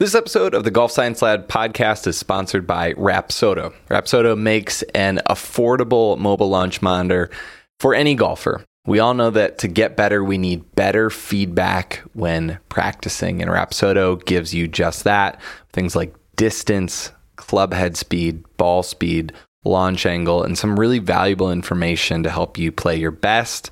This episode of the Golf Science Lab podcast is sponsored by Rapsodo. Rapsodo makes an affordable mobile launch monitor for any golfer. We all know that to get better, we need better feedback when practicing, and Rapsodo gives you just that. Things like distance, club head speed, ball speed, launch angle, and some really valuable information to help you play your best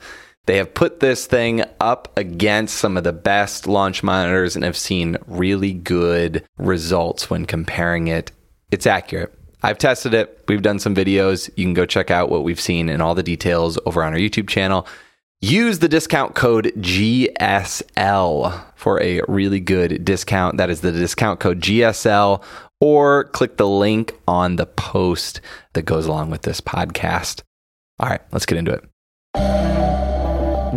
they have put this thing up against some of the best launch monitors and have seen really good results when comparing it. It's accurate. I've tested it. We've done some videos. You can go check out what we've seen and all the details over on our YouTube channel. Use the discount code GSL for a really good discount. That is the discount code GSL, or click the link on the post that goes along with this podcast. All right, let's get into it.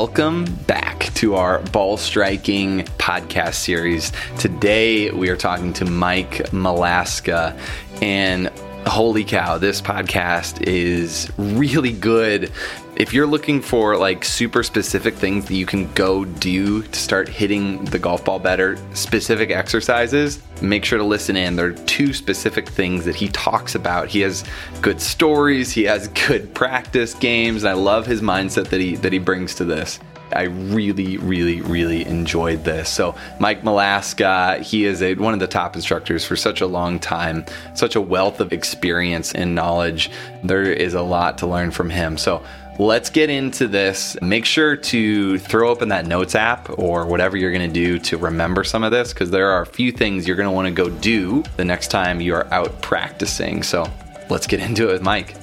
Welcome back to our ball striking podcast series. Today we are talking to Mike Malaska, and holy cow, this podcast is really good. If you're looking for like super specific things that you can go do to start hitting the golf ball better, specific exercises, make sure to listen in. There are two specific things that he talks about. He has good stories, he has good practice games, and I love his mindset that he that he brings to this. I really, really, really enjoyed this. So, Mike Malaska, he is a, one of the top instructors for such a long time, such a wealth of experience and knowledge. There is a lot to learn from him. So, let's get into this. Make sure to throw open that notes app or whatever you're going to do to remember some of this because there are a few things you're going to want to go do the next time you are out practicing. So, let's get into it with Mike.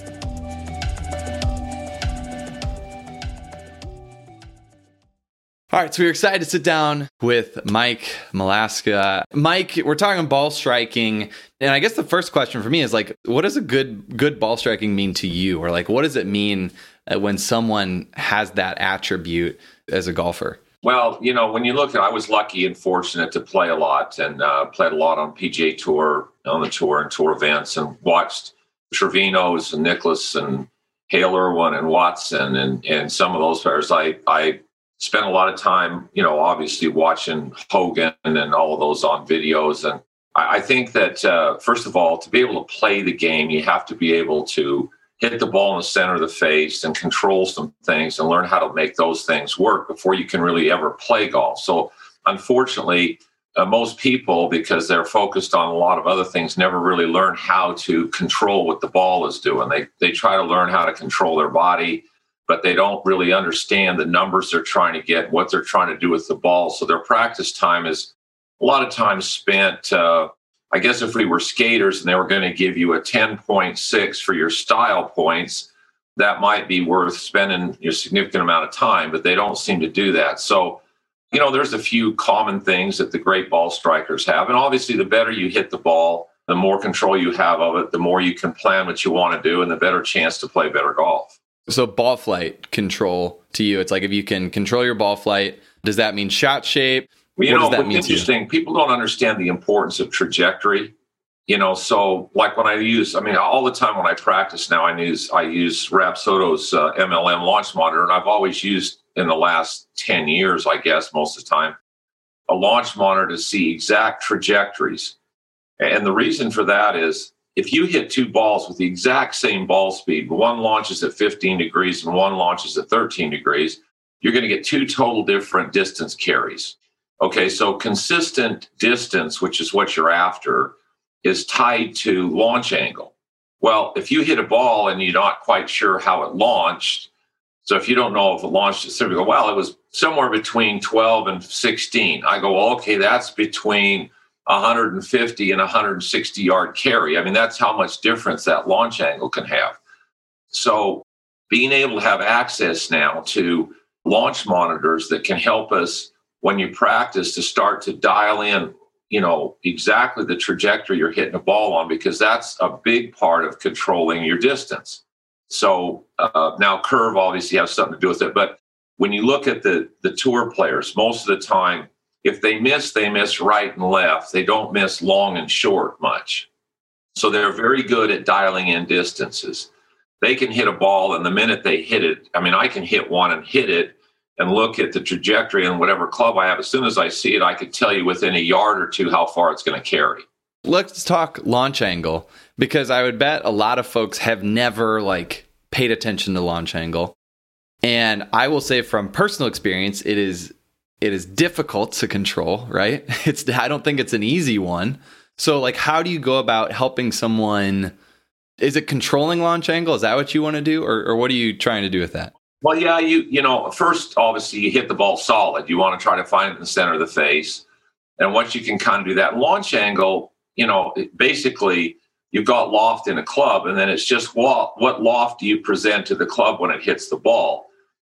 All right, so we're excited to sit down with Mike Malaska. Mike, we're talking ball striking, and I guess the first question for me is like, what does a good good ball striking mean to you, or like, what does it mean when someone has that attribute as a golfer? Well, you know, when you look at, I was lucky and fortunate to play a lot and uh, played a lot on PGA Tour, on the tour and tour events, and watched Trevino's and Nicklaus and Hale Irwin and Watson and and some of those players. I I spent a lot of time, you know, obviously watching Hogan and all of those on videos. And I, I think that, uh, first of all, to be able to play the game, you have to be able to hit the ball in the center of the face and control some things and learn how to make those things work before you can really ever play golf. So, unfortunately, uh, most people, because they're focused on a lot of other things, never really learn how to control what the ball is doing. They they try to learn how to control their body, but they don't really understand the numbers they're trying to get, what they're trying to do with the ball. So their practice time is a lot of time spent. Uh, I guess if we were skaters and they were going to give you a 10.6 for your style points, that might be worth spending a significant amount of time, but they don't seem to do that. So, you know, there's a few common things that the great ball strikers have. And obviously, the better you hit the ball, the more control you have of it, the more you can plan what you want to do, and the better chance to play better golf. So ball flight control to you, it's like if you can control your ball flight, does that mean shot shape? Well, you what know, does that mean interesting. People don't understand the importance of trajectory. You know, so like when I use, I mean, all the time when I practice now, I use I use Rapsodo's uh, MLM launch monitor, and I've always used in the last ten years, I guess, most of the time, a launch monitor to see exact trajectories. And the reason for that is if you hit two balls with the exact same ball speed, one launches at 15 degrees and one launches at 13 degrees, you're going to get two total different distance carries. Okay, so consistent distance, which is what you're after, is tied to launch angle. Well, if you hit a ball and you're not quite sure how it launched, so if you don't know if it launched, you go, well, it was somewhere between 12 and 16. I go, okay, that's between 150 and 160 yard carry. I mean, that's how much difference that launch angle can have. So, being able to have access now to launch monitors that can help us when you practice to start to dial in, you know, exactly the trajectory you're hitting a ball on, because that's a big part of controlling your distance. So uh, now curve obviously has something to do with it. But when you look at the the tour players, most of the time, if they miss, they miss right and left. They don't miss long and short much. So they're very good at dialing in distances. They can hit a ball, and the minute they hit it, I mean, I can hit one and hit it and look at the trajectory and whatever club I have. As soon as I see it, I could tell you within a yard or two how far it's going to carry. Let's talk launch angle because I would bet a lot of folks have never like paid attention to launch angle. And I will say from personal experience, it is it is difficult to control, right? It's I don't think it's an easy one. So like how do you go about helping someone is it controlling launch angle? Is that what you want to do or, or what are you trying to do with that? Well, yeah, you you know, first obviously you hit the ball solid. You want to try to find it in the center of the face. And once you can kind of do that launch angle, you know, basically you've got loft in a club, and then it's just what what loft do you present to the club when it hits the ball?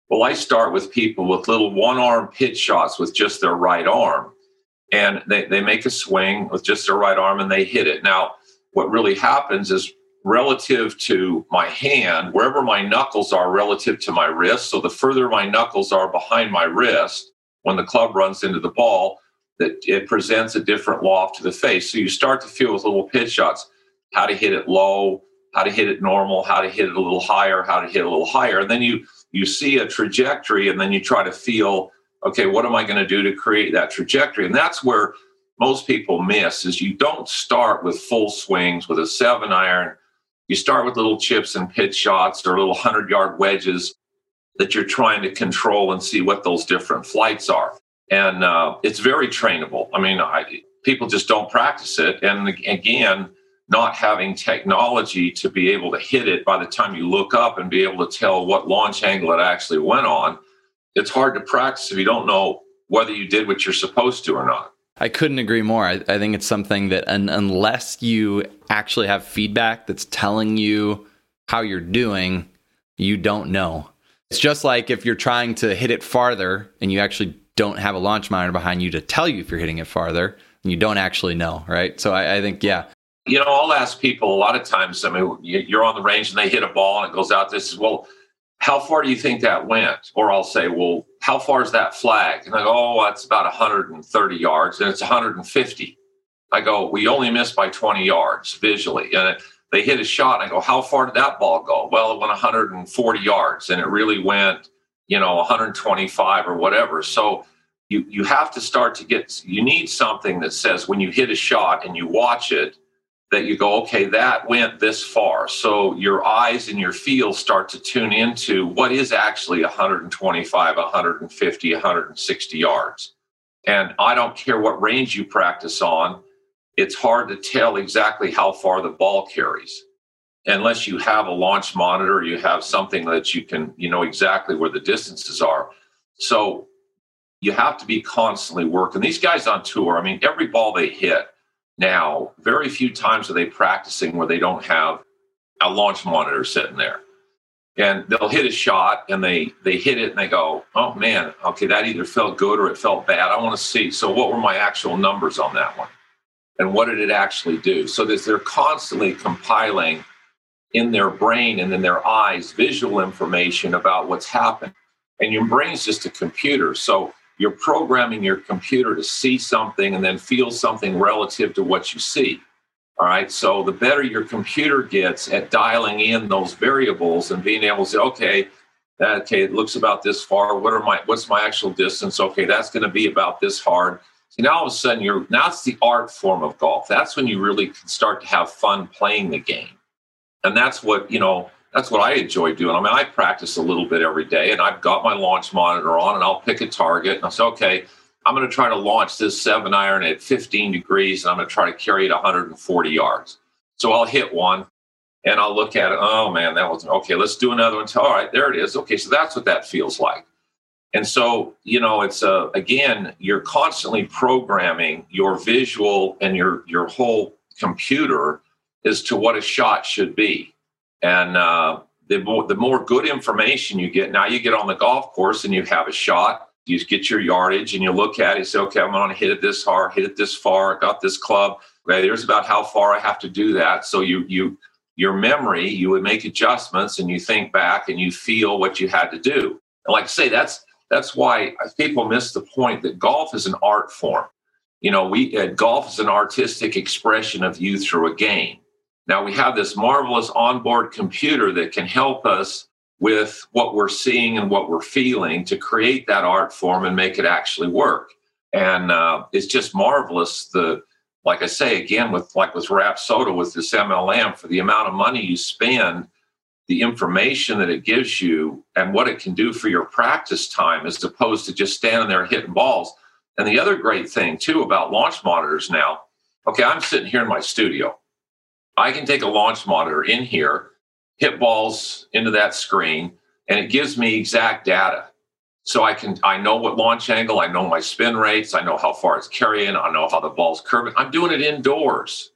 Well, I start with people with little one arm pitch shots with just their right arm. And they, they make a swing with just their right arm and they hit it. Now, what really happens is relative to my hand, wherever my knuckles are relative to my wrist. So the further my knuckles are behind my wrist, when the club runs into the ball, that it presents a different loft to the face. So you start to feel with little pitch shots how to hit it low, how to hit it normal, how to hit it a little higher, how to hit it a little higher. And then you you see a trajectory and then you try to feel, okay, what am I going to do to create that trajectory? And that's where most people miss is you don't start with full swings with a seven iron you start with little chips and pitch shots or little 100 yard wedges that you're trying to control and see what those different flights are. And uh, it's very trainable. I mean, I, people just don't practice it. And again, not having technology to be able to hit it by the time you look up and be able to tell what launch angle it actually went on, it's hard to practice if you don't know whether you did what you're supposed to or not. I couldn't agree more. I, I think it's something that, un, unless you actually have feedback that's telling you how you're doing, you don't know. It's just like if you're trying to hit it farther and you actually don't have a launch monitor behind you to tell you if you're hitting it farther, and you don't actually know, right? So I, I think, yeah. You know, I'll ask people a lot of times. I mean, you're on the range and they hit a ball and it goes out. This is well, how far do you think that went? Or I'll say, well, how far is that flag? And I go, oh, that's about 130 yards, and it's 150. I go, we only missed by 20 yards visually. And they hit a shot, and I go, how far did that ball go? Well, it went 140 yards, and it really went, you know, 125 or whatever. So you you have to start to get. You need something that says when you hit a shot and you watch it, that you go, okay, that went this far. So your eyes and your feel start to tune into what is actually 125, 150, 160 yards. And I don't care what range you practice on, it's hard to tell exactly how far the ball carries. Unless you have a launch monitor, you have something that you can, you know exactly where the distances are. So you have to be constantly working. These guys on tour, I mean, every ball they hit, now, very few times are they practicing where they don't have a launch monitor sitting there. And they'll hit a shot and they they hit it and they go, oh man, okay, that either felt good or it felt bad. I want to see. So what were my actual numbers on that one? And what did it actually do? So that they're constantly compiling in their brain and in their eyes visual information about what's happened. And your brain's just a computer. So you're programming your computer to see something and then feel something relative to what you see. All right. So the better your computer gets at dialing in those variables and being able to say, okay, that, okay, it looks about this far. What are my what's my actual distance? Okay, that's going to be about this hard. So now all of a sudden you're now it's the art form of golf. That's when you really can start to have fun playing the game. And that's what, you know, that's what I enjoy doing. I mean, I practice a little bit every day, and I've got my launch monitor on, and I'll pick a target, and I'll say, okay, I'm going to try to launch this seven iron at 15 degrees, and I'm going to try to carry it 140 yards. So I'll hit one, and I'll look at it. Oh man, that wasn't okay. Let's do another one. All right, there it is. Okay, so that's what that feels like. And so, you know, it's uh, again, you're constantly programming your visual and your your whole computer as to what a shot should be. And uh, the more, the more good information you get, now you get on the golf course and you have a shot. You get your yardage and you look at it. Say, okay, I'm going to hit it this hard, hit it this far. got this club. Okay, there's about how far I have to do that. So you you your memory, you would make adjustments and you think back and you feel what you had to do. And like I say, that's that's why people miss the point that golf is an art form. You know, we uh, golf is an artistic expression of you through a game. Now we have this marvelous onboard computer that can help us with what we're seeing and what we're feeling to create that art form and make it actually work. And uh, it's just marvelous the like I say again with like with Rapsodo with this MLM for the amount of money you spend, the information that it gives you and what it can do for your practice time as opposed to just standing there hitting balls. And the other great thing too about launch monitors now, okay, I'm sitting here in my studio. I can take a launch monitor in here, hit balls into that screen, and it gives me exact data so I can I know what launch angle, I know my spin rates, I know how far it's carrying, I know how the ball's curving. I'm doing it indoors.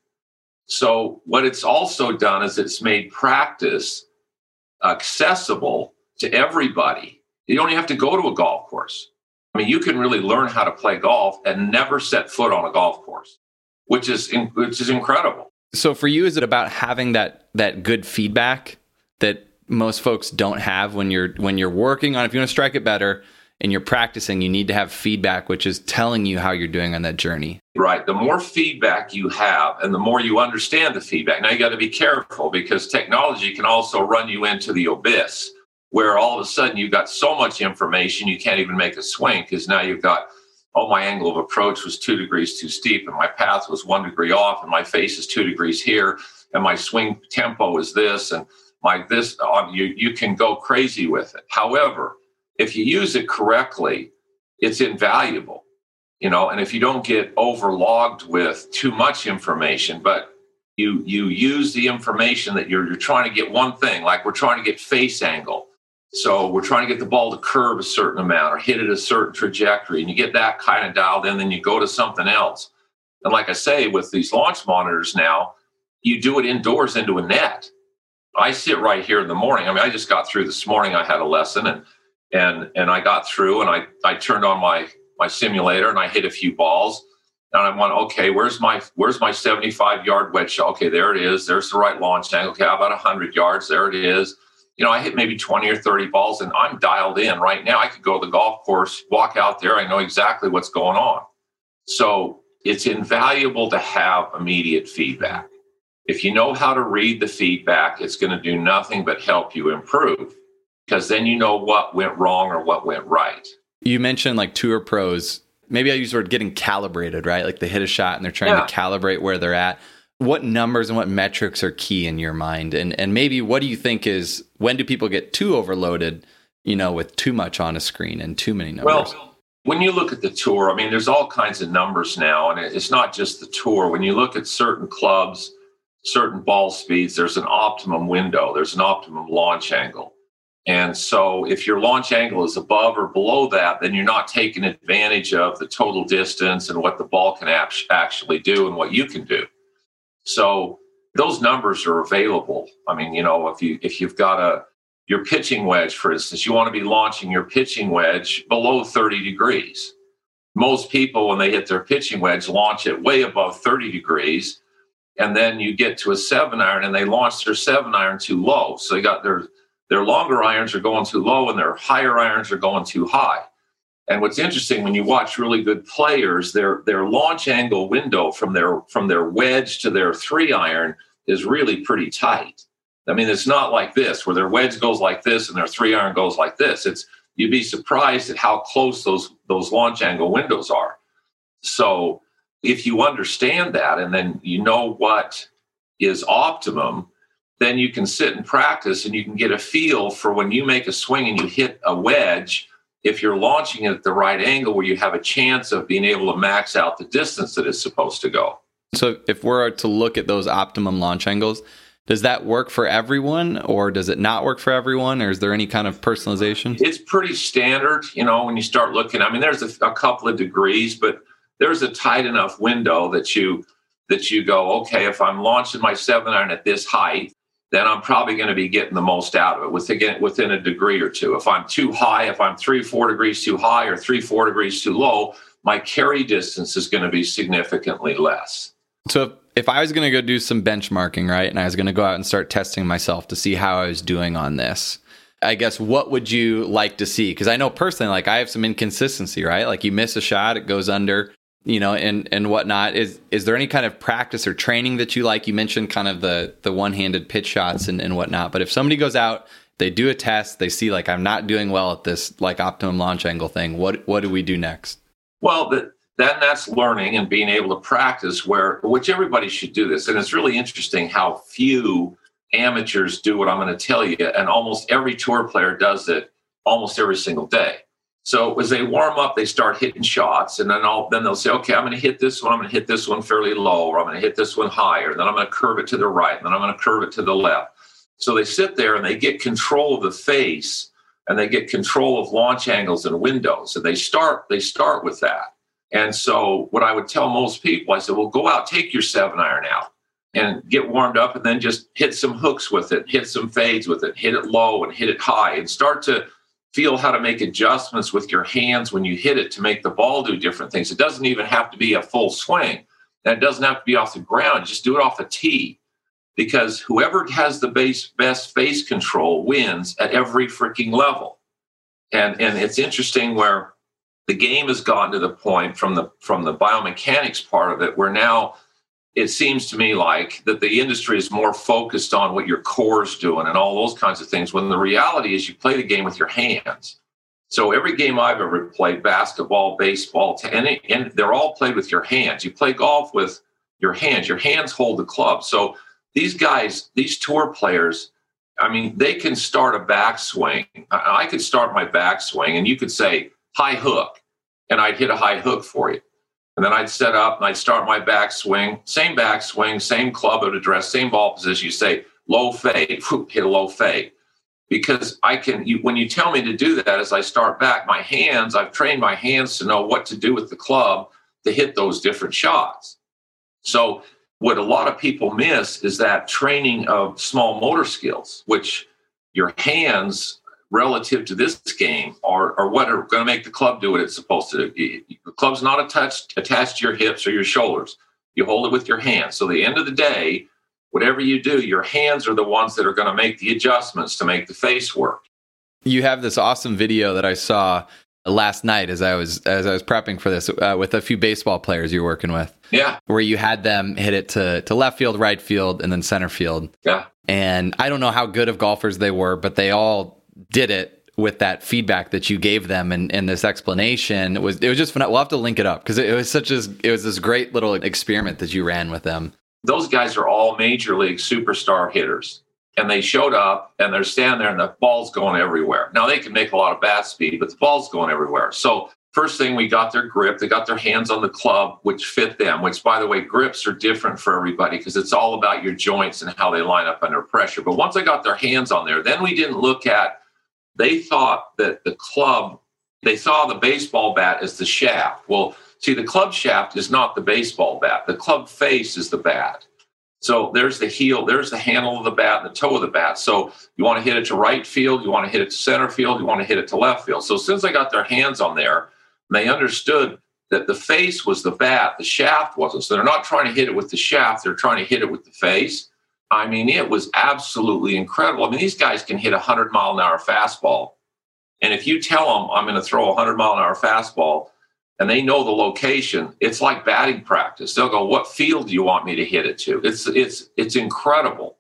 So what it's also done is it's made practice accessible to everybody. You don't even have to go to a golf course. I mean, you can really learn how to play golf and never set foot on a golf course, which is which is incredible. So for you, is it about having that that good feedback that most folks don't have when you're when you're working on if you want to strike it better and you're practicing you need to have feedback which is telling you how you're doing on that journey? Right. The more feedback you have and the more you understand the feedback. Now you got to be careful because technology can also run you into the abyss where all of a sudden you've got so much information you can't even make a swing because now you've got oh my angle of approach was two degrees too steep and my path was one degree off and my face is two degrees here and my swing tempo is this and my this on you you can go crazy with it. However if you use it correctly it's invaluable you know and if you don't get overlogged with too much information but you you use the information that you're you're trying to get one thing like we're trying to get face angle so we're trying to get the ball to curve a certain amount or hit it a certain trajectory and you get that kind of dialed in then you go to something else and like i say with these launch monitors now you do it indoors into a net I sit right here in the morning. I mean, I just got through this morning. I had a lesson and and and I got through and I I turned on my my simulator and I hit a few balls. And I went, okay, where's my where's my 75 yard wedge? Okay, there it is. There's the right launch angle. Okay, how about 100 yards. There it is. You know, I hit maybe 20 or 30 balls and I'm dialed in right now. I could go to the golf course, walk out there. I know exactly what's going on. So it's invaluable to have immediate feedback. If you know how to read the feedback, it's going to do nothing but help you improve because then you know what went wrong or what went right. You mentioned like tour pros. Maybe I use the word getting calibrated, right? Like they hit a shot and they're trying yeah. to calibrate where they're at. What numbers and what metrics are key in your mind? And and maybe what do you think is when do people get too overloaded, you know, with too much on a screen and too many numbers? Well, when you look at the tour, I mean, there's all kinds of numbers now, and it's not just the tour. When you look at certain clubs, certain ball speeds, there's an optimum window, there's an optimum launch angle. And so if your launch angle is above or below that, then you're not taking advantage of the total distance and what the ball can actually do and what you can do. So those numbers are available. I mean, you know, if you if you've got a your pitching wedge, for instance, you want to be launching your pitching wedge below 30 degrees. Most people, when they hit their pitching wedge, launch it way above 30 degrees and then you get to a seven iron and they launch their seven iron too low. So they got their their longer irons are going too low and their higher irons are going too high. And what's interesting when you watch really good players, their their launch angle window from their from their wedge to their three iron is really pretty tight. I mean, it's not like this where their wedge goes like this and their three iron goes like this. It's you'd be surprised at how close those those launch angle windows are. So if you understand that and then you know what is optimum, then you can sit and practice and you can get a feel for when you make a swing and you hit a wedge, if you're launching it at the right angle where you have a chance of being able to max out the distance that it's supposed to go. So, if we're to look at those optimum launch angles, does that work for everyone or does it not work for everyone or is there any kind of personalization it's pretty standard you know when you start looking i mean there's a, a couple of degrees but there's a tight enough window that you that you go, okay, if I'm launching my seven iron at this height, then I'm probably going to be getting the most out of it within within a degree or two. If I'm too high, if I'm three four degrees too high or three four degrees too low, my carry distance is going to be significantly less. So if I was going to go do some benchmarking, right, and I was going to go out and start testing myself to see how I was doing on this, I guess what would you like to see? Because I know personally, like I have some inconsistency, right? Like you miss a shot, it goes under, you know, and and whatnot. Is is there any kind of practice or training that you like? You mentioned kind of the the one handed pitch shots and, and whatnot. But if somebody goes out, they do a test, they see like I'm not doing well at this like optimum launch angle thing. What what do we do next? Well, the, then that's learning and being able to practice where which everybody should do this and it's really interesting how few amateurs do what i'm going to tell you and almost every tour player does it almost every single day so as they warm up they start hitting shots and then I'll, then they'll say okay i'm going to hit this one i'm going to hit this one fairly low or i'm going to hit this one higher then i'm going to curve it to the right and then i'm going to curve it to the left. So they sit there and they get control of the face and they get control of launch angles and windows and they start they start with that. And so, what I would tell most people, I said, well, go out, take your seven iron out and get warmed up, and then just hit some hooks with it, hit some fades with it, hit it low and hit it high, and start to feel how to make adjustments with your hands when you hit it to make the ball do different things. It doesn't even have to be a full swing, it doesn't have to be off the ground. Just do it off a tee because whoever has the base, best face control wins at every freaking level. And, and it's interesting where the game has gotten to the point from the from the biomechanics part of it where now it seems to me like that the industry is more focused on what your core is doing and all those kinds of things when the reality is you play the game with your hands. So every game i've ever played basketball baseball and, and they're all played with your hands. You play golf with your hands. Your hands hold the club. So these guys these tour players i mean they can start a backswing. I could start my backswing and you could say high hook, and I'd hit a high hook for you. And then I'd set up and I'd start my backswing, same backswing, same club at address, same ball position. You say low fade, hit a low fade. Because I can, you, when you tell me to do that, as I start back, my hands, I've trained my hands to know what to do with the club to hit those different shots. So, what a lot of people miss is that training of small motor skills, which your hands relative to this game or, are what are going to make the club do what it's supposed to do. The club's not attached, attached to your hips or your shoulders. You hold it with your hands. So, the end of the day, whatever you do, your hands are the ones that are going to make the adjustments to make the face work. You have this awesome video that I saw last night as I was as I was prepping for this uh, with a few baseball players you're working with. Yeah. Where you had them hit it to to left field, right field, and then center field. Yeah. And I don't know how good of golfers they were, but they all did it with that feedback that you gave them and, and this explanation it was it was just fun. We'll have to link it up because it, it, was such as it was this great little experiment that you ran with them. Those guys are all major league superstar hitters. And they showed up and they're standing there and the ball's going everywhere. Now they can make a lot of bat speed, but the ball's going everywhere. So first thing we got their grip, they got their hands on the club, which fit them, which by the way, grips are different for everybody because it's all about your joints and how they line up under pressure. But once I got their hands on there, then we didn't look at they thought that the club, they saw the baseball bat as the shaft. Well, see, the club shaft is not the baseball bat, the club face is the bat. So there's the heel, there's the handle of the bat the toe of the bat. So you want to hit it to right field, you want to hit it to center field, you want to hit it to left field. So since they got their hands on there, they understood that the face was the bat, the shaft wasn't. So they're not trying to hit it with the shaft, they're trying to hit it with the face. I mean, it was absolutely incredible. I mean, these guys can hit a 100 mile an hour fastball. And if you tell them, I'm going to throw a 100 mile an hour fastball, and they know the location, it's like batting practice. They'll go, What field do you want me to hit it to? It's, it's, it's incredible.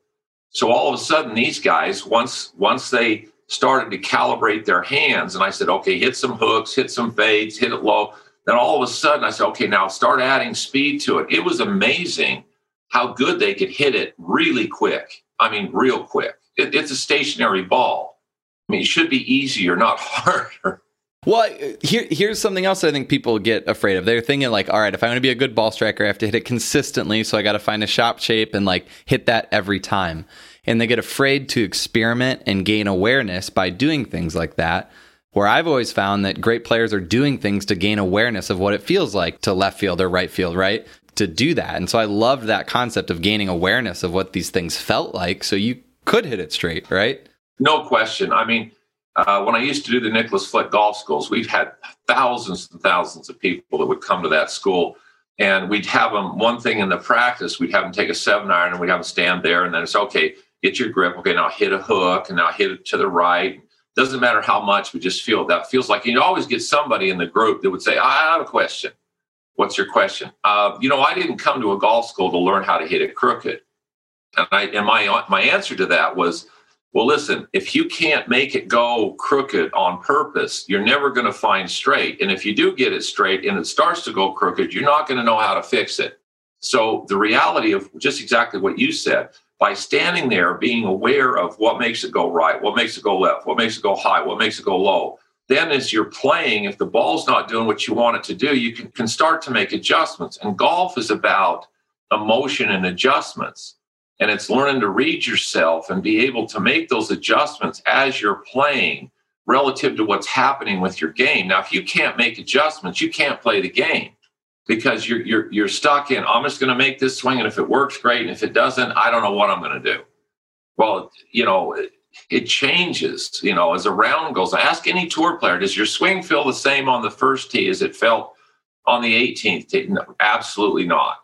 So all of a sudden, these guys, once, once they started to calibrate their hands, and I said, Okay, hit some hooks, hit some fades, hit it low. Then all of a sudden, I said, Okay, now start adding speed to it. It was amazing how good they could hit it really quick. I mean, real quick. It, it's a stationary ball. I mean, it should be easier, not harder. Well, here, here's something else that I think people get afraid of. They're thinking like, all right, if I want to be a good ball striker, I have to hit it consistently. So I got to find a shot shape and like hit that every time. And they get afraid to experiment and gain awareness by doing things like that. Where I've always found that great players are doing things to gain awareness of what it feels like to left field or right field, right? To do that. And so I loved that concept of gaining awareness of what these things felt like so you could hit it straight, right? No question. I mean, uh, when I used to do the Nicklaus Flick golf schools, we've had thousands and thousands of people that would come to that school. And we'd have them one thing in the practice, we'd have them take a seven iron and we'd have them stand there. And then it's okay, get your grip. Okay, now hit a hook and now hit it to the right. Doesn't matter how much, we just feel that feels like you always get somebody in the group that would say, I have a question. What's your question? Uh, you know, I didn't come to a golf school to learn how to hit it crooked. And, I, and my, my answer to that was, well, listen, if you can't make it go crooked on purpose, you're never going to find straight. And if you do get it straight and it starts to go crooked, you're not going to know how to fix it. So, the reality of just exactly what you said, by standing there, being aware of what makes it go right, what makes it go left, what makes it go high, what makes it go low, then as you're playing, if the ball's not doing what you want it to do, you can, can start to make adjustments. And golf is about emotion and adjustments. And it's learning to read yourself and be able to make those adjustments as you're playing relative to what's happening with your game. Now, if you can't make adjustments, you can't play the game because you're you're you're stuck in I'm just going to make this swing and if it works great and if it doesn't, I don't know what I'm going to do. Well, you know, it changes, you know, as a round goes. Ask any tour player, does your swing feel the same on the first tee as it felt on the 18th tee? No, absolutely not.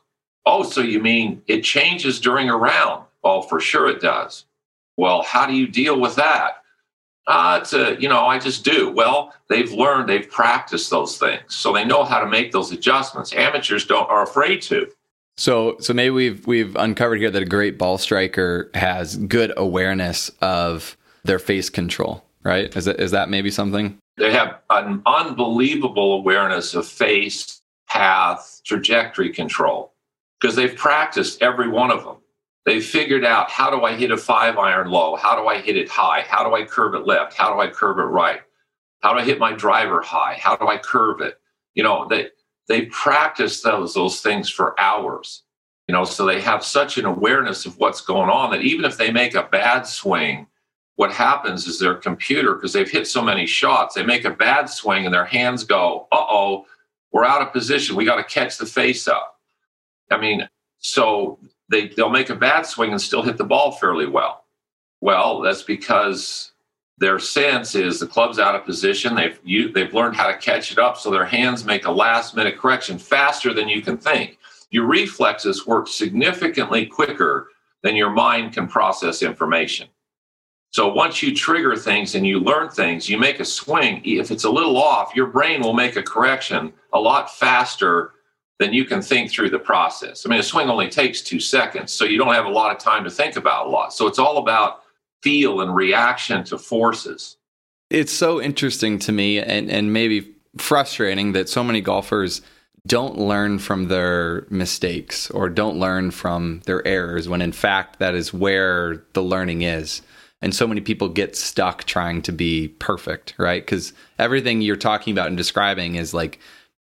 Oh, so you mean it changes during a round? Well, for sure it does. Well, how do you deal with that? Uh, it's a, you know, I just do. Well, they've learned, they've practiced those things. So they know how to make those adjustments. Amateurs don't are afraid to. So, so maybe we've we've uncovered here that a great ball striker has good awareness of their face control, right? Is that is that maybe something? They have an unbelievable awareness of face, path, trajectory control because they've practiced every one of them. They've figured out how do I hit a five iron low? How do I hit it high? How do I curve it left? How do I curve it right? How do I hit my driver high? How do I curve it? You know, they they practice those those things for hours you know so they have such an awareness of what's going on that even if they make a bad swing what happens is their computer because they've hit so many shots they make a bad swing and their hands go uh-oh we're out of position. We got to catch the face up. I mean so they they'll make a bad swing and still hit the ball fairly well. Well that's because their sense is the club's out of position. They've you, they've learned how to catch it up, so their hands make a last minute correction faster than you can think. Your reflexes work significantly quicker than your mind can process information. So once you trigger things and you learn things, you make a swing. If it's a little off, your brain will make a correction a lot faster than you can think through the process. I mean, a swing only takes two seconds, so you don't have a lot of time to think about a lot. So it's all about feel and reaction to forces. It's so interesting to me and, and maybe frustrating that so many golfers don't learn from their mistakes or don't learn from their errors when in fact that is where the learning is. And so many people get stuck trying to be perfect, right? Because everything you're talking about and describing is like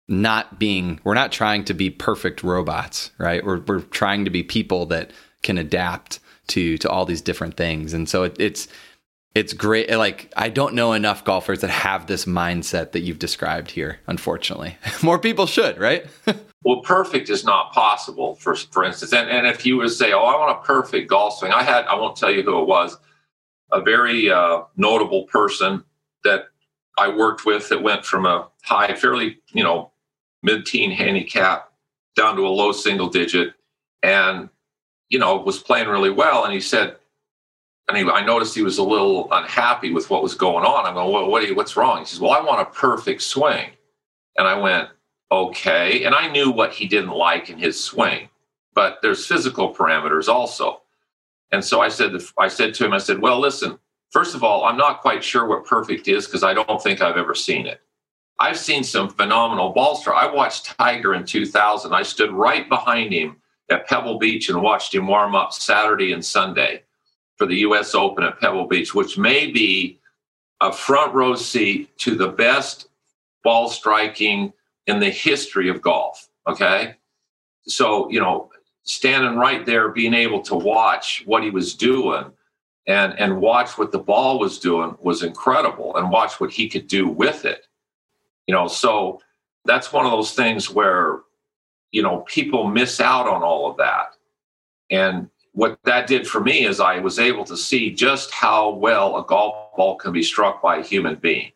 not being, we're not trying to be perfect robots, right? We're, we're trying to be people that can adapt to to all these different things. And so it, it's it's great. Like i don't know enough golfers that have this mindset that you've described here unfortunately. More people should right? Well perfect is not possible for for instance. And, and if you were to say oh i want a perfect golf swing i had i won't tell you who it was a very uh, notable person that i worked with that went from a high fairly you know mid-teen handicap down to a low single digit. And you know, was playing really well. And he said, and he, I noticed he was a little unhappy with what was going on. I'm going, well, what you, what's wrong? He says, well, I want a perfect swing. And I went, okay. And I knew what he didn't like in his swing, but there's physical parameters also. And so I said, I said to him, I said, well, listen, first of all, I'm not quite sure what perfect is because I don't think I've ever seen it. I've seen some phenomenal ball strike. I watched Tiger in 2000. I stood right behind him at Pebble Beach and watched him warm up Saturday and Sunday for the U.S. Open at Pebble Beach, which may be a front row seat to the best ball striking in the history of golf. Okay. So, you know, standing right there, being able to watch what he was doing and, and watch what the ball was doing was incredible and watch what he could do with it. You know, so that's one of those things where you know, people miss out on all of that. And what that did for me is I was able to see just how well a golf ball can be struck by a human being.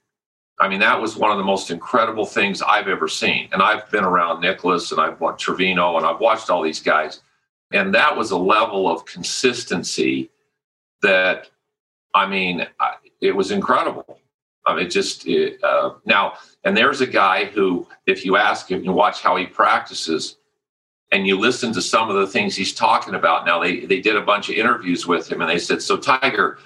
I mean, that was one of the most incredible things I've ever seen. And I've been around Nicklaus and I've watched Trevino and I've watched all these guys. And that was a level of consistency that, I mean, it was incredible. Mean, it just it, uh, now, and there's a guy who, if you ask him, you watch how he practices, and you listen to some of the things he's talking about. Now, they they did a bunch of interviews with him, and they said, "So, Tiger,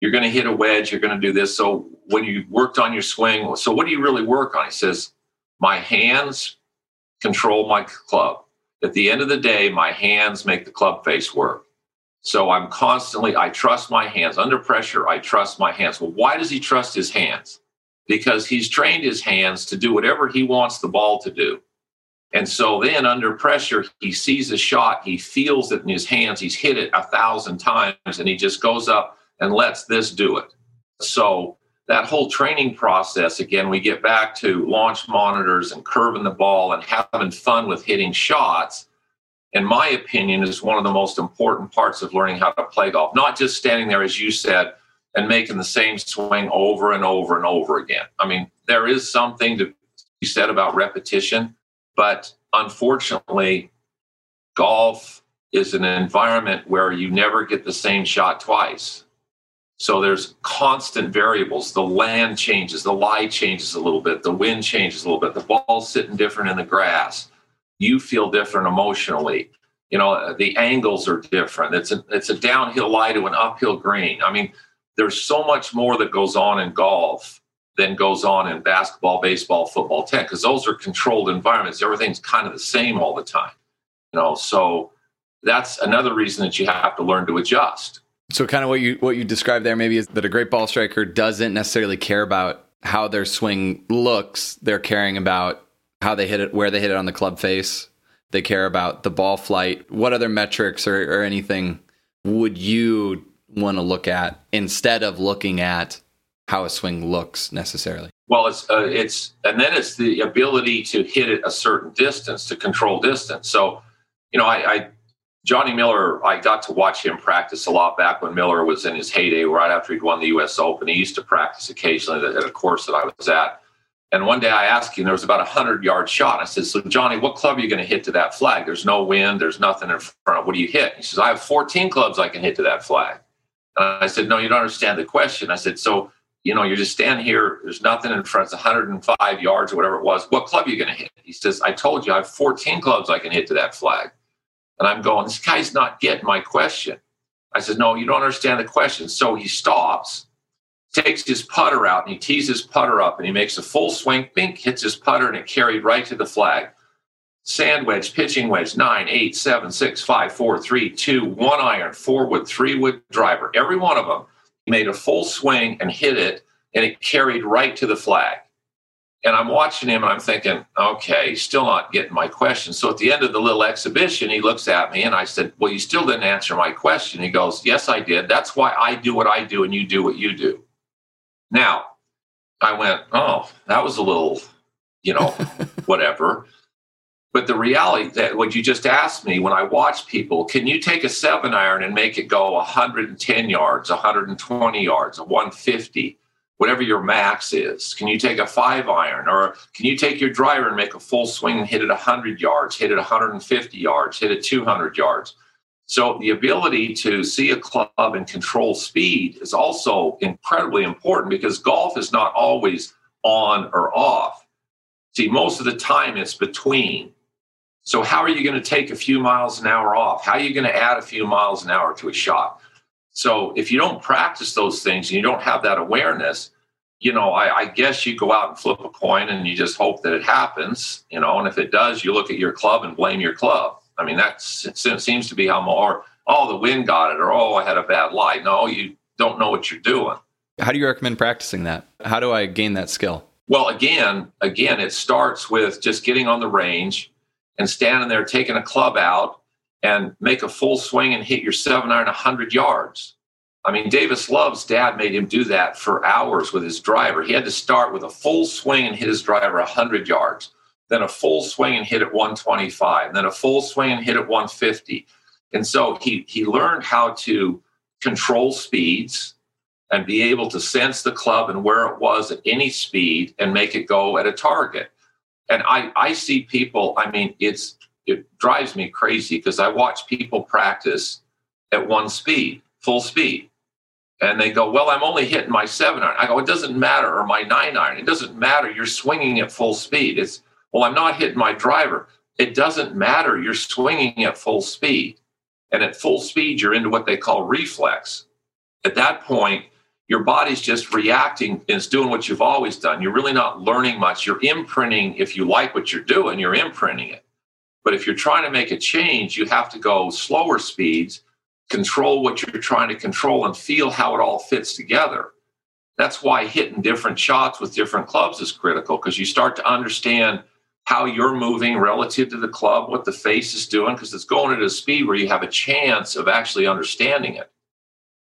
you're going to hit a wedge, you're going to do this. So, when you worked on your swing, so what do you really work on?" He says, "My hands control my club. At the end of the day, my hands make the club face work." So I'm constantly, I trust my hands. Under pressure, I trust my hands. Well, why does he trust his hands? Because he's trained his hands to do whatever he wants the ball to do. And so then under pressure, he sees a shot, he feels it in his hands, he's hit it a thousand times, and he just goes up and lets this do it. So that whole training process, again, we get back to launch monitors and curving the ball and having fun with hitting shots in my opinion, is one of the most important parts of learning how to play golf. Not just standing there, as you said, and making the same swing over and over and over again. I mean, there is something to be said about repetition, but unfortunately, golf is an environment where you never get the same shot twice. So there's constant variables. The land changes, the lie changes a little bit, the wind changes a little bit, the ball's sitting different in the grass you feel different emotionally. You know the angles are different. It's a it's a downhill lie to an uphill green. I mean there's so much more that goes on in golf than goes on in basketball baseball football tennis because those are controlled environments. Everything's kind of the same all the time you know? So that's another reason that you have to learn to adjust. So kind of what you what you described there maybe is that a great ball striker doesn't necessarily care about how their swing looks. They're caring about how they hit it, where they hit it on the club face. They care about the ball flight. What other metrics or, or anything would you want to look at instead of looking at how a swing looks necessarily? Well, it's uh, it's and then it's the ability to hit it a certain distance to control distance. So, you know, I, I Johnny Miller, I got to watch him practice a lot back when Miller was in his heyday, right after he'd won the U.S. Open. He used to practice occasionally at a course that I was at. And one day I asked him, there was about a 100 yard shot. I said, So, Johnny, what club are you going to hit to that flag? There's no wind, there's nothing in front. What do you hit? He says, I have 14 clubs I can hit to that flag. And I said, No, you don't understand the question. I said, So, you know, you're just standing here, there's nothing in front, it's 105 yards or whatever it was. What club are you going to hit? He says, I told you I have 14 clubs I can hit to that flag. And I'm going, This guy's not getting my question. I said, No, you don't understand the question. So he stops takes his putter out and he tees his putter up and he makes a full swing, bink, hits his putter and it carried right to the flag. Sand wedge, pitching wedge, nine, eight, seven, six, five, four, three, two, one iron, four wood, three wood driver. Every one of them, he made a full swing and hit it, and it carried right to the flag. And I'm watching him and I'm thinking, okay, still not getting my question. So at the end of the little exhibition, he looks at me and I said, Well, you still didn't answer my question. He goes, Yes, I did. That's why I do what I do and you do what you do. Now, I went, oh, that was a little, you know, whatever. But the reality that what you just asked me when I watch people, can you take a seven iron and make it go 110 yards, 120 yards, 150, whatever your max is? Can you take a five iron or can you take your driver and make a full swing and hit it 100 yards, hit it 150 yards, hit it 200 yards? So the ability to see a club and control speed is also incredibly important because golf is not always on or off. See, most of the time it's between. So how are you going to take a few miles an hour off? How are you going to add a few miles an hour to a shot? So if you don't practice those things and you don't have that awareness, you know, I, I, guess you go out and flip a coin and you just hope that it happens, you know, and if it does, you look at your club and blame your club. I mean, that seems to be how more, oh, the wind got it, or oh, I had a bad light. No, you don't know what you're doing. How do you recommend practicing that? How do I gain that skill? Well, again, again, it starts with just getting on the range and standing there, taking a club out and make a full swing and hit your seven iron 100 yards. I mean, Davis Love's dad made him do that for hours with his driver. He had to start with a full swing and hit his driver 100 yards then a full swing and hit at 125, then a full swing and hit at 150. And so he he learned how to control speeds and be able to sense the club and where it was at any speed and make it go at a target. And I, I see people, I mean, it's it drives me crazy because I watch people practice at one speed, full speed. And they go, Well, I'm only hitting my seven iron. I go, It doesn't matter, or my nine iron. It doesn't matter. You're swinging at full speed. It's, Well, I'm not hitting my driver. It doesn't matter. You're swinging at full speed. And at full speed, you're into what they call reflex. At that point, your body's just reacting and it's doing what you've always done. You're really not learning much. You're imprinting, if you like what you're doing, you're imprinting it. But if you're trying to make a change, you have to go slower speeds, control what you're trying to control, and feel how it all fits together. That's why hitting different shots with different clubs is critical because you start to understand how you're moving relative to the club, what the face is doing, because it's going at a speed where you have a chance of actually understanding it.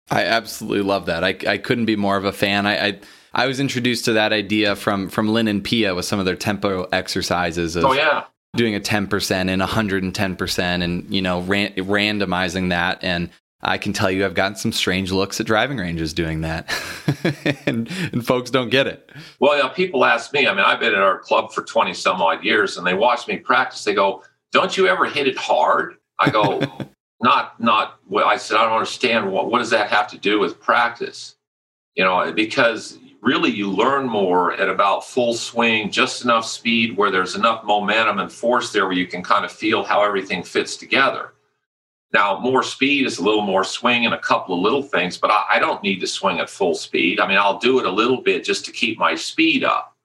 I absolutely love that. I, I couldn't be more of a fan. I, I, I was introduced to that idea from from Lynn and Pia with some of their tempo exercises. Of oh yeah, doing a ten percent and hundred and ten percent, and you know ran, randomizing that. And I can tell you, I've gotten some strange looks at driving ranges doing that, and, and folks don't get it. Well, yeah, people ask me. I mean, I've been at our club for twenty some odd years, and they watch me practice. They go, "Don't you ever hit it hard?" I go. not not well i said i don't understand what what does that have to do with practice you know because really you learn more at about full swing just enough speed where there's enough momentum and force there where you can kind of feel how everything fits together now more speed is a little more swing and a couple of little things but I, I don't need to swing at full speed i mean i'll do it a little bit just to keep my speed up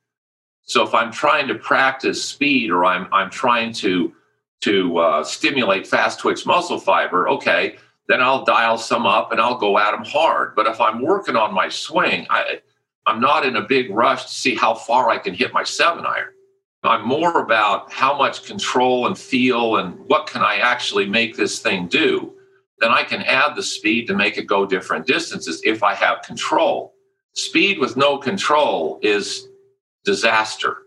so if i'm trying to practice speed or i'm i'm trying to to uh, stimulate fast twitch muscle fiber, okay, then I'll dial some up and I'll go at them hard. But if I'm working on my swing, I, I'm not in a big rush to see how far I can hit my seven iron. I'm more about how much control and feel and what can I actually make this thing do. Then I can add the speed to make it go different distances if I have control. Speed with no control is disaster.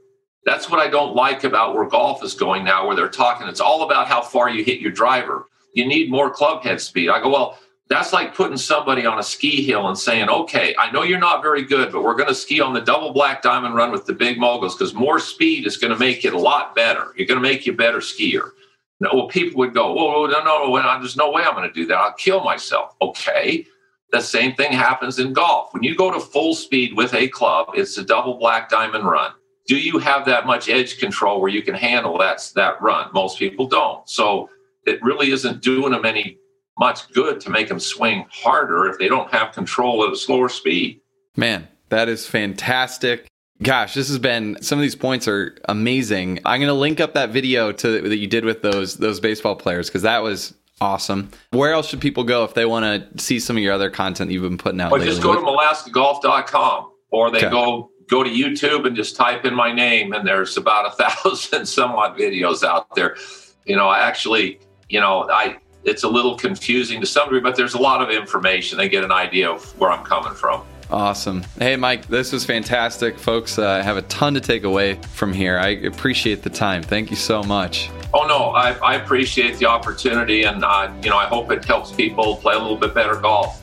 That's what I don't like about where golf is going now, where they're talking. It's all about how far you hit your driver. You need more club head speed. I go, well, that's like putting somebody on a ski hill and saying, okay, I know you're not very good, but we're going to ski on the double black diamond run with the big moguls because more speed is going to make it a lot better. You're going to make you a better skier. No, well, people would go, whoa, no, no, no, there's no way I'm going to do that. I'll kill myself. Okay. The same thing happens in golf. When you go to full speed with a club, it's a double black diamond run do you have that much edge control where you can handle that that run? Most people don't. So it really isn't doing them any much good to make them swing harder if they don't have control at a slower speed. Man, that is fantastic. Gosh, this has been some of these points are amazing. I'm going to link up that video to that you did with those those baseball players because that was awesome. Where else should people go if they want to see some of your other content you've been putting out? Well, just go to MalaskaGolf.com or they okay. go go to YouTube and just type in my name, and there's about a thousand some odd videos out there. You know, I actually, you know, I it's a little confusing to some degree, but there's a lot of information. They get an idea of where I'm coming from. Awesome. Hey, Mike, this was fantastic. Folks, uh, have a ton to take away from here. I appreciate the time. Thank you so much. Oh, no, I, I appreciate the opportunity. And, uh, you know, I hope it helps people play a little bit better golf.